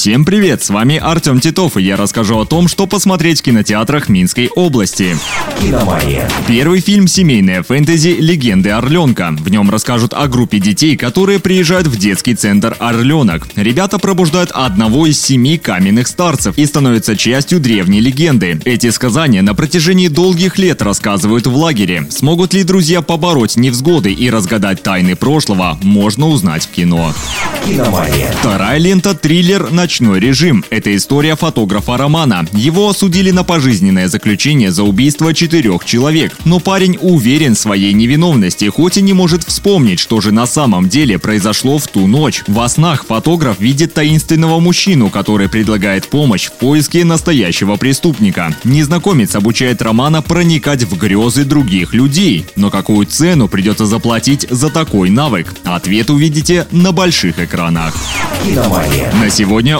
Всем привет, с вами Артем Титов, и я расскажу о том, что посмотреть в кинотеатрах Минской области. «Киномания». Первый фильм «Семейная фэнтези. Легенды Орленка». В нем расскажут о группе детей, которые приезжают в детский центр «Орленок». Ребята пробуждают одного из семи каменных старцев и становятся частью древней легенды. Эти сказания на протяжении долгих лет рассказывают в лагере. Смогут ли друзья побороть невзгоды и разгадать тайны прошлого, можно узнать в кино. «Киномания». Вторая лента – триллер «Ночной режим». Это история фотографа Романа. Его осудили на пожизненное заключение за убийство четырех человек. Но парень уверен в своей невиновности, хоть и не может вспомнить, что же на самом деле произошло в ту ночь. Во снах фотограф видит таинственного мужчину, который предлагает помощь в поиске настоящего преступника. Незнакомец обучает Романа проникать в грезы других людей. Но какую цену придется заплатить за такой навык? Ответ увидите на больших экранах. «Киномания». На сегодня